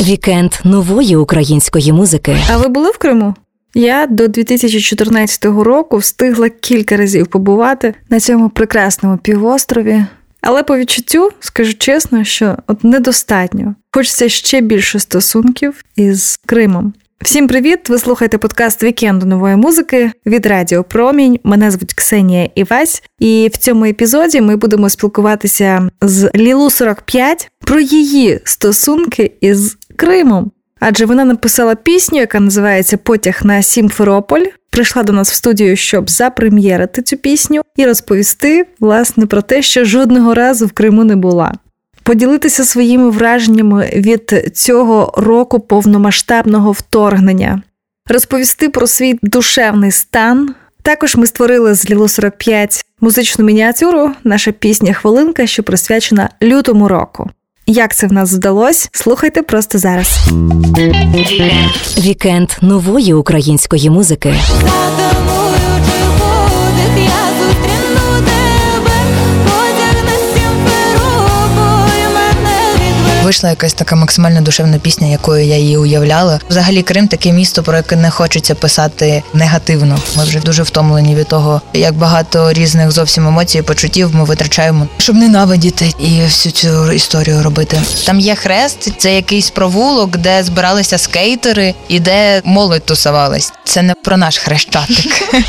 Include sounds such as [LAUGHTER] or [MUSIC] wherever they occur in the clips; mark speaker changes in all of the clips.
Speaker 1: Вікенд нової української музики.
Speaker 2: А ви були в Криму? Я до 2014 року встигла кілька разів побувати на цьому прекрасному півострові, але по відчуттю скажу чесно, що от недостатньо. Хочеться ще більше стосунків із Кримом. Всім привіт! Ви слухаєте подкаст Вікенду нової музики від Радіо Промінь. Мене звуть Ксенія Івась, і в цьому епізоді ми будемо спілкуватися з Лілу 45 про її стосунки із Кримом. Адже вона написала пісню, яка називається Потяг на Сімферополь. Прийшла до нас в студію, щоб запрем'єрити цю пісню і розповісти власне про те, що жодного разу в Криму не була поділитися своїми враженнями від цього року повномасштабного вторгнення, розповісти про свій душевний стан. Також ми створили з Ліло 45 музичну мініатюру, наша пісня Хвилинка, що присвячена лютому року. Як це в нас вдалося? Слухайте просто зараз.
Speaker 1: Вікенд нової української музики.
Speaker 3: Вийшла якась така максимально душевна пісня, якою я її уявляла. Взагалі, Крим таке місто, про яке не хочеться писати негативно. Ми вже дуже втомлені від того, як багато різних зовсім емоцій, і почуттів ми витрачаємо, щоб ненавидіти і всю цю історію робити. Там є хрест, це якийсь провулок, де збиралися скейтери і де молодь тусувалась. Це не про наш хрещатик. [LAUGHS]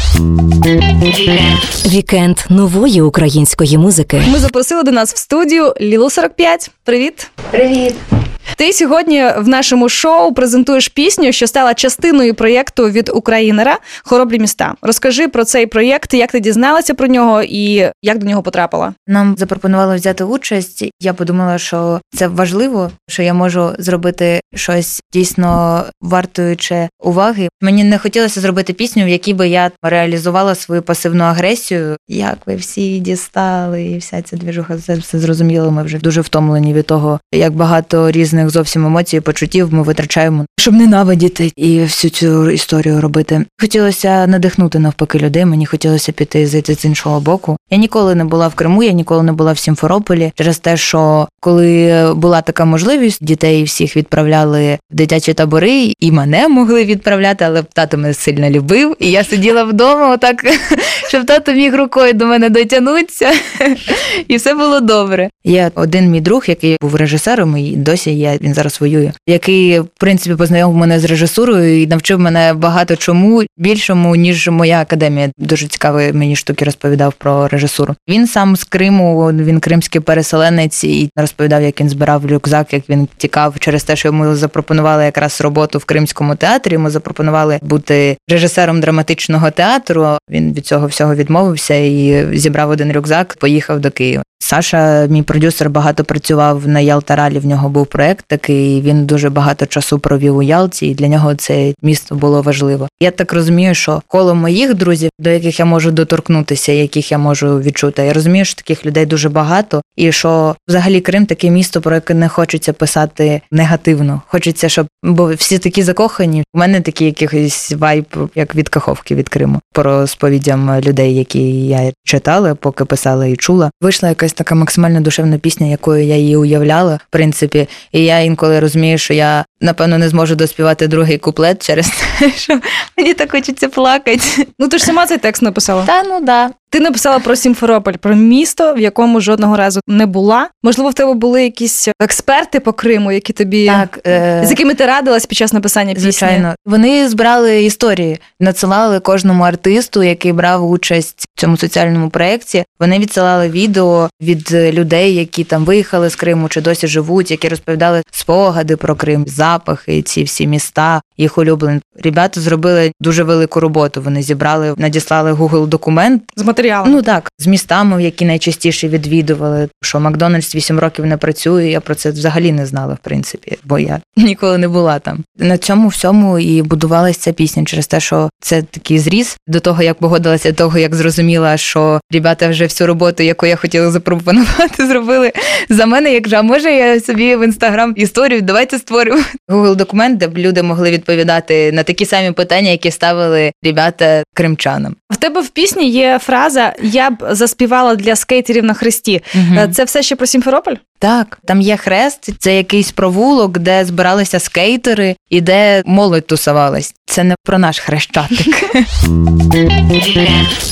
Speaker 1: Вікенд нової української музики.
Speaker 2: Ми запросили до нас в студію Лілу 45. Привіт.
Speaker 3: Привіт. ir.
Speaker 2: Ти сьогодні в нашому шоу презентуєш пісню, що стала частиною проєкту від Українера Хоробрі міста. Розкажи про цей проєкт, як ти дізналася про нього і як до нього потрапила.
Speaker 3: Нам запропонували взяти участь. Я подумала, що це важливо, що я можу зробити щось дійсно вартуюче уваги. Мені не хотілося зробити пісню, в якій би я реалізувала свою пасивну агресію. Як ви всі дістали, і вся ця двіжуха, це все зрозуміло. Ми вже дуже втомлені від того, як багато різних зовсім емоцій, почуттів ми витрачаємо, щоб ненавидіти і всю цю історію робити. Хотілося надихнути навпаки людей. Мені хотілося піти зайти з іншого боку. Я ніколи не була в Криму, я ніколи не була в Сімферополі через те, що коли була така можливість, дітей всіх відправляли в дитячі табори, і мене могли відправляти, але тато мене сильно любив, і я сиділа вдома, отак, [LAUGHS] щоб тато міг рукою до мене дотягнутися, [LAUGHS] і все було добре. Є один мій друг, який був режисером, і досі є, він зараз воює, який в принципі познайомив мене з режисурою і навчив мене багато чому більшому ніж моя академія. Дуже цікаві мені штуки розповідав про режисуру. Він сам з Криму, він кримський переселенець і розповідав, як він збирав рюкзак, як він тікав через те, що йому запропонували якраз роботу в кримському театрі. Йому запропонували бути режисером драматичного театру. Він від цього всього відмовився і зібрав один рюкзак, поїхав до Києва. Саша, мій продюсер, багато працював на Ялтаралі. В нього був проект такий. Він дуже багато часу провів у Ялті, і для нього це місто було важливо. Я так розумію, що коло моїх друзів, до яких я можу доторкнутися, яких я можу відчути, я розумію, що таких людей дуже багато, і що взагалі Крим таке місто, про яке не хочеться писати негативно. Хочеться, щоб бо всі такі закохані. У мене такий якийсь вайб, як від Каховки від Криму, по сповідям людей, які я читала, поки писала і чула. Вийшла якась така максимально душевна пісня, якою я її уявляла, в принципі. І я інколи розумію, що я напевно не зможу доспівати другий куплет через те, [LAUGHS] що мені так хочеться плакати.
Speaker 2: Ну ти ж сама цей текст написала.
Speaker 3: Та ну да.
Speaker 2: Ти написала про Сімферополь, про місто, в якому жодного разу не була. Можливо, в тебе були якісь експерти по Криму, які тобі
Speaker 3: так, е...
Speaker 2: з якими ти радилась під час написання пісні?
Speaker 3: Звичайно, вони збирали історії, надсилали кожному артисту, який брав участь в цьому соціальному проєкті. Вони відсилали відео від людей, які там виїхали з Криму чи досі живуть, які розповідали спогади про Крим, запахи, ці всі міста, їх улюблені. Ребята зробили дуже велику роботу. Вони зібрали, надіслали Google документ
Speaker 2: з матеріалом.
Speaker 3: Ну так, з містами, які найчастіше відвідували. Що Макдональдс 8 років не працює. Я про це взагалі не знала, в принципі, бо я [LAUGHS] ніколи не була там. На цьому всьому і будувалася ця пісня через те, що це такий зріз до того, як погодилася, до того як зрозуміла, що ребята вже всю роботу, яку я хотіла запропонувати, [LAUGHS] зробили за мене. Як же, а може я собі в інстаграм історію давайте створимо. Google документ, де б люди могли відповідати на такі самі питання, які ставили ребята кримчанам.
Speaker 2: В тебе в пісні є фраза Я б заспівала для скейтерів на хресті. Е, Це все ще про Сімферополь?
Speaker 3: Так, там є хрест, це якийсь провулок, де збиралися скейтери і де молодь тусувалась. Це не про наш хрещатик. [LAUGHS]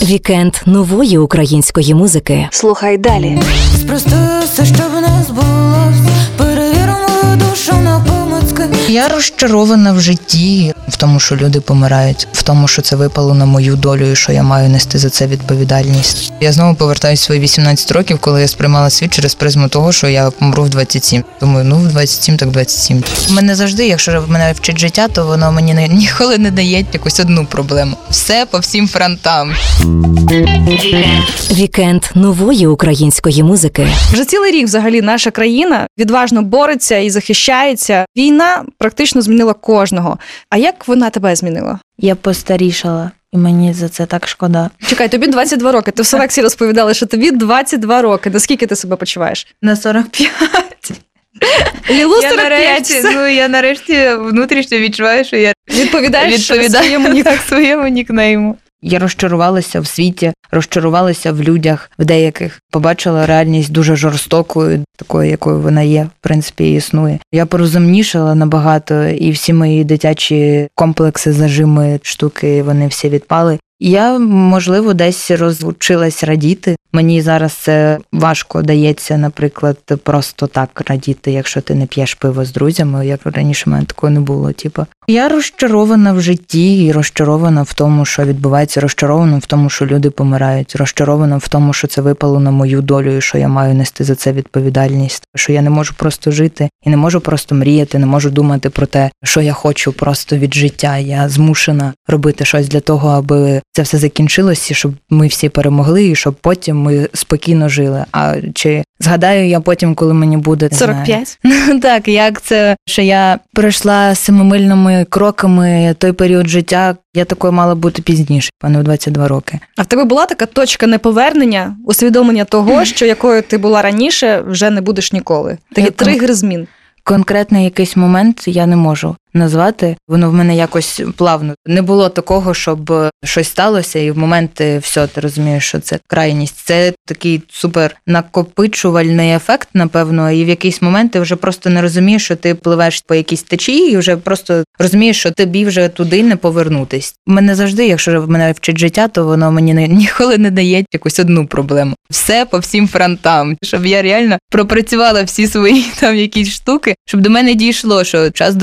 Speaker 1: Вікенд нової української музики.
Speaker 2: Слухай далі.
Speaker 4: Спростую все, що в нас було. Перевіримо душу на помицьки.
Speaker 3: Я розчарована в житті, в тому, що люди помирають, в тому, що це випало на мою долю, і що я маю нести за це відповідальність. Я знову повертаюся свої 18 років, коли я сприймала світ через призму того, що я помру в 27. Думаю, ну в 27, так 27. Мене завжди, якщо мене вчить життя, то воно мені не- ніколи не дає якусь одну проблему. Все по всім фронтам.
Speaker 1: Вікенд нової української музики.
Speaker 2: Вже цілий рік взагалі наша країна відважно бореться і захищається. Війна практично змінила кожного. А як вона тебе змінила?
Speaker 3: Я постарішала, і мені за це так шкода.
Speaker 2: Чекай, тобі 22 роки. Ти в селекції розповідала, що тобі 22 роки. Наскільки ти себе почуваєш?
Speaker 3: На 45.
Speaker 2: Лілу
Speaker 3: Я нарешті, ну я нарешті внутрішньо відчуваю, що я
Speaker 2: Відповідаєш
Speaker 3: відповідаю
Speaker 2: своєму
Speaker 3: так, своєму нікнейму. Я розчарувалася в світі, розчарувалася в людях, в деяких побачила реальність дуже жорстокою, такою, якою вона є, в принципі, існує. Я порозумнішала набагато, і всі мої дитячі комплекси, зажими, штуки, вони всі відпали. Я, можливо, десь розучилась радіти. Мені зараз це важко дається, наприклад, просто так радіти, якщо ти не п'єш пиво з друзями, як раніше мене такого не було. Типу, я розчарована в житті і розчарована в тому, що відбувається, розчарована в тому, що люди помирають, розчарована в тому, що це випало на мою долю, і що я маю нести за це відповідальність, що я не можу просто жити і не можу просто мріяти, не можу думати про те, що я хочу просто від життя. Я змушена робити щось для того, аби це все закінчилося, щоб ми всі перемогли, і щоб потім ми спокійно жили. А чи згадаю я потім, коли мені буде
Speaker 2: 45?
Speaker 3: Ну [LAUGHS] так, як це, що я пройшла семимильними кроками той період життя, я такою мала бути пізніше, пане в 22 роки.
Speaker 2: А в тебе була така точка неповернення, усвідомлення того, що якою ти була раніше, вже не будеш ніколи. Такий
Speaker 3: Я
Speaker 2: тригер змін.
Speaker 3: Конкретний якийсь момент я не можу назвати. Воно в мене якось плавно. Не було такого, щоб е, щось сталося, і в момент все, ти розумієш, що це крайність. Це такий супер накопичувальний ефект, напевно, і в якийсь момент ти вже просто не розумієш, що ти пливеш по якійсь течії, і вже просто розумієш, що тобі вже туди не повернутись. Мене завжди, якщо мене вчить життя, то воно мені [LAUGHS] ніколи не дає якусь одну проблему. Все по всім фронтам, щоб я реально пропрацювала всі свої [LAUGHS] там якісь штуки, щоб до мене дійшло, що час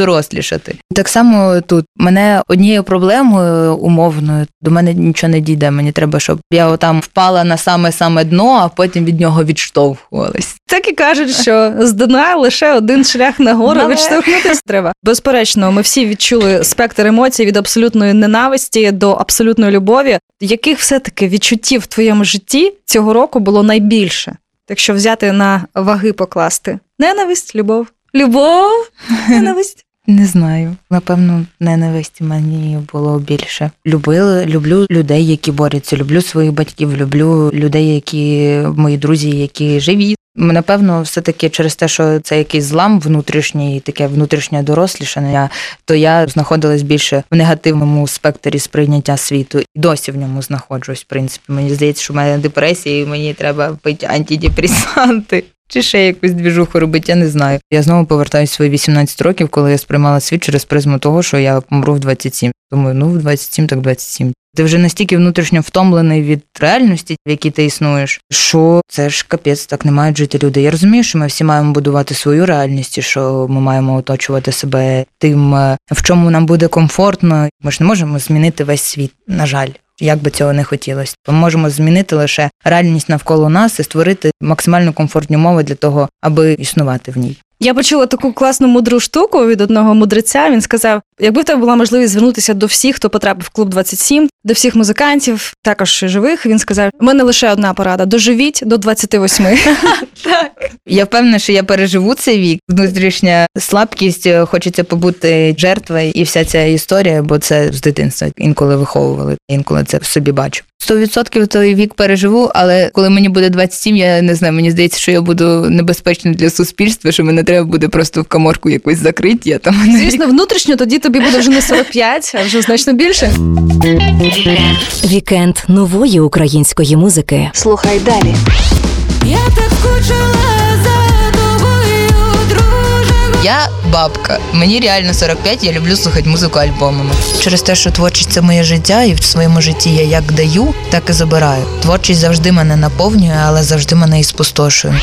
Speaker 3: дорослішати. Так само тут мене однією проблемою умовною до мене нічого не дійде. Мені треба, щоб я отам впала на саме саме дно, а потім від нього відштовхувалась.
Speaker 2: Так і кажуть, що з дна лише один шлях нагору
Speaker 3: Наверх.
Speaker 2: відштовхнутися треба. Безперечно, ми всі відчули спектр емоцій від абсолютної ненависті до абсолютної любові. Яких все-таки відчуттів в твоєму житті цього року було найбільше? Якщо взяти на ваги покласти: ненависть, любов, любов, ненависть.
Speaker 3: Не знаю. Напевно, ненависті мені було більше. Любили, люблю людей, які борються. Люблю своїх батьків, люблю людей, які мої друзі, які живі. Напевно, все-таки через те, що це якийсь злам внутрішній, таке внутрішнє дорослішання, то я знаходилась більше в негативному спектрі сприйняття світу. Досі в ньому знаходжусь. В принципі, мені здається, що в мене депресія, і мені треба пити антидепресанти. Чи ще якусь двіжуху робити, я не знаю. Я знову повертаюся в свої 18 років, коли я сприймала світ через призму того, що я помру в 27. Думаю, ну в 27, так 27. Ти вже настільки внутрішньо втомлений від реальності, в якій ти існуєш, що це ж капець, так не мають жити люди. Я розумію, що ми всі маємо будувати свою реальність, що ми маємо оточувати себе тим, е, в чому нам буде комфортно. Ми ж не можемо змінити весь світ, на жаль. Як би цього не хотілося, ми можемо змінити лише реальність навколо нас і створити максимально комфортні умови для того, аби існувати в ній.
Speaker 2: Я почула таку класну мудру штуку від одного мудреця. Він сказав: якби в тебе була можливість звернутися до всіх, хто потрапив в клуб 27, до всіх музикантів, також живих. Він сказав: у мене лише одна порада: доживіть до 28. [LAUGHS]
Speaker 3: Я впевнена, що я переживу цей вік. Внутрішня слабкість, е, хочеться побути жертвою, і вся ця історія, бо це з дитинства інколи виховували, інколи це в собі бачу. 100% той вік переживу, але коли мені буде 27, я не знаю, мені здається, що я буду небезпечна для суспільства, що мене треба буде просто в каморку якусь закрити, я там
Speaker 2: Звісно, внутрішньо тоді тобі буде вже не 45, а вже значно більше.
Speaker 1: Вікенд нової української музики.
Speaker 5: Слухай далі.
Speaker 4: Я так скучила.
Speaker 3: Я бабка. Мені реально 45, я люблю слухати музику альбомами. Через те, що творчість це моє життя, і в своєму житті я як даю, так і забираю. Творчість завжди мене наповнює, але завжди мене і спустошує.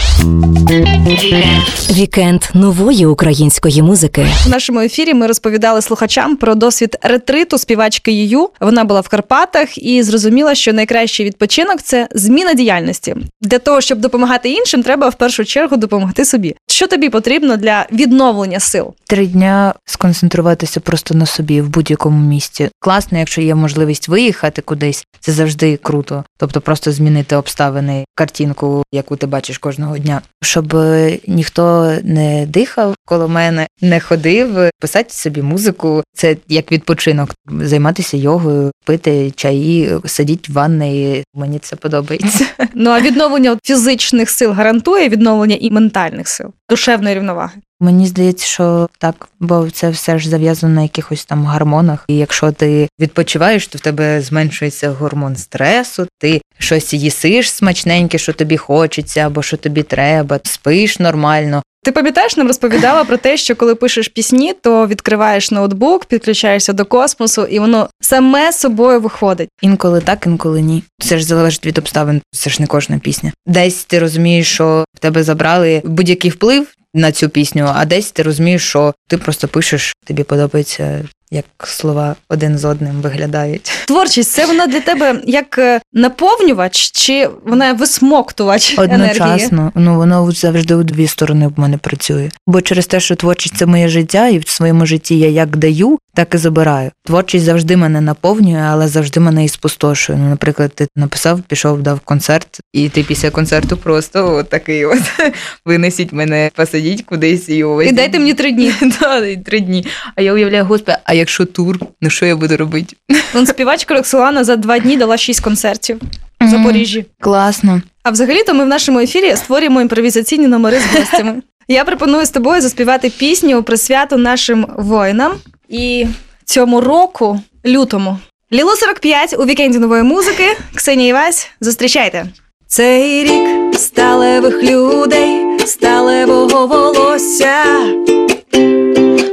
Speaker 1: Вікенд нової української музики.
Speaker 2: В нашому ефірі ми розповідали слухачам про досвід ретриту співачки Юю. Вона була в Карпатах і зрозуміла, що найкращий відпочинок це зміна діяльності. Для того, щоб допомагати іншим, треба в першу чергу допомогти собі. Що тобі потрібно для відновлення сил?
Speaker 3: Три дня сконцентруватися просто на собі в будь-якому місці. Класно, якщо є можливість виїхати кудись, це завжди круто. Тобто просто змінити обставини, картинку, яку ти бачиш кожного дня, щоб е, ніхто не дихав коло мене, не ходив, писати собі музику. Це як відпочинок, займатися йогою, пити чаї, сидіти в ванні. Мені це подобається.
Speaker 2: Ну а відновлення фізичних сил гарантує відновлення і ментальних сил, душевної рівноваги.
Speaker 3: Мені здається, що так, бо це все ж зав'язано на якихось там гормонах. І якщо ти відпочиваєш, то в тебе зменшується гормон стресу, ти щось їсиш смачненьке, що тобі хочеться, або що тобі треба, спиш нормально.
Speaker 2: Ти пам'ятаєш, нам розповідала про те, що коли пишеш пісні, то відкриваєш ноутбук, підключаєшся до космосу, і воно саме собою виходить.
Speaker 3: Інколи так, інколи ні. Це ж залежить від обставин. Це ж не кожна пісня. Десь ти розумієш, що в тебе забрали будь-який вплив на цю пісню, а десь ти розумієш, що ти просто пишеш, тобі подобається. Як слова один з одним виглядають.
Speaker 2: Творчість це вона для тебе як е, наповнювач, чи вона висмоктувач енергії?
Speaker 3: Одночасно, ну воно завжди у дві сторони в мене працює. Бо через те, що творчість це моє життя, і в своєму житті я як даю, так і забираю. Творчість завжди мене наповнює, але завжди мене і спустошує. Ну, наприклад, ти написав, пішов, дав концерт, і ти після концерту просто от такий от [LAUGHS] винесіть мене, посадіть кудись і ось.
Speaker 2: І дайте мені три дні. [LAUGHS]
Speaker 3: Да, три дні. А я уявляю, господи, а якщо тур, ну що я буду робити? [LAUGHS]
Speaker 2: Вон співачка Роксолана за два дні дала шість концертів в Запоріжжі.
Speaker 3: Класно.
Speaker 2: А взагалі-то ми в нашому ефірі створюємо імпровізаційні номери з гостями. Я пропоную з тобою заспівати пісню присвяту нашим воїнам і цьому року, лютому. Ліло 45 у вікенді нової музики. Ксенія Івась, зустрічайте. Цей рік сталевих людей, сталевого волосся.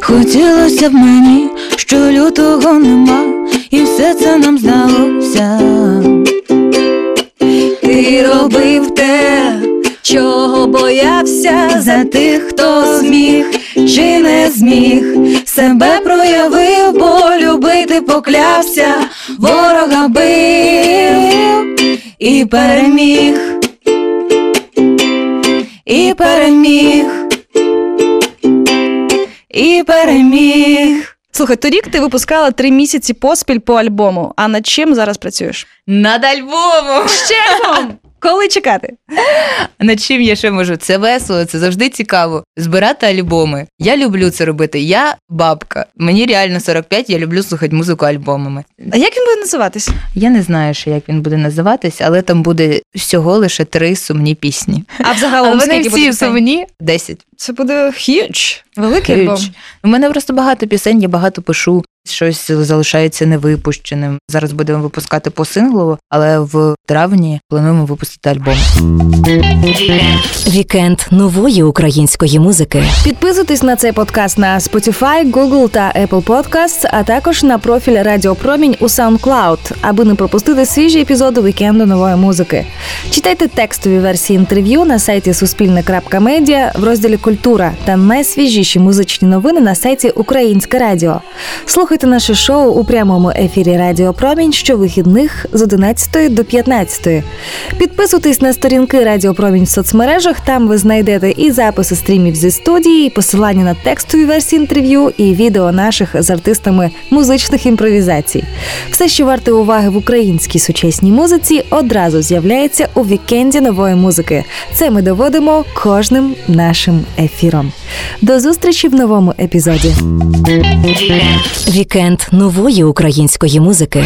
Speaker 4: Хотілося б мені, що лютого нема, і все це нам здалося.
Speaker 2: Ти робив те, чого боявся
Speaker 4: За тих, хто зміг чи не зміг, себе проявив, бо любити поклявся, ворога бив і переміг, і переміг, і переміг.
Speaker 2: Слухай, торік ти випускала три місяці поспіль по альбому. А над чим зараз працюєш?
Speaker 3: Над альбомом!
Speaker 2: Ще! [LAUGHS] Коли чекати?
Speaker 3: Над чим я ще можу? Це весело, це завжди цікаво. Збирати альбоми. Я люблю це робити. Я бабка. Мені реально 45, я люблю слухати музику альбомами.
Speaker 2: А як він буде називатись?
Speaker 3: Я не знаю, ще як він буде називатись, але там буде всього лише три сумні пісні.
Speaker 2: А взагалом
Speaker 3: вони
Speaker 2: скільки
Speaker 3: всі
Speaker 2: пісень?
Speaker 3: сумні. Десять.
Speaker 2: Це буде huge, великий альбом.
Speaker 3: У мене просто багато пісень, я багато пишу. Щось залишається невипущеним. Зараз будемо випускати по синглу, але в травні плануємо випустити альбом.
Speaker 1: Вікенд нової української музики.
Speaker 2: Підписуйтесь на цей подкаст на Spotify, Google та Apple Podcasts, а також на профіль Радіо Промінь у SoundCloud, аби не пропустити свіжі епізоди вікенду нової музики. Читайте текстові версії інтерв'ю на сайті Суспільне.Медіа в розділі Культура та найсвіжіші музичні новини на сайті Українське Радіо. Слухайте наше шоу у прямому ефірі Радіо Промінь щовихідних з 11 до 15. Підписуйтесь на сторінки Радіо Промінь в соцмережах. Там ви знайдете і записи стрімів зі студії, і посилання на текстові версії інтерв'ю, і відео наших з артистами музичних імпровізацій. Все, що варте уваги в українській сучасній музиці, одразу з'являється у вікенді нової музики. Це ми доводимо кожним нашим ефіром. До зустрічі в новому епізоді.
Speaker 1: Вікенд нової української музики.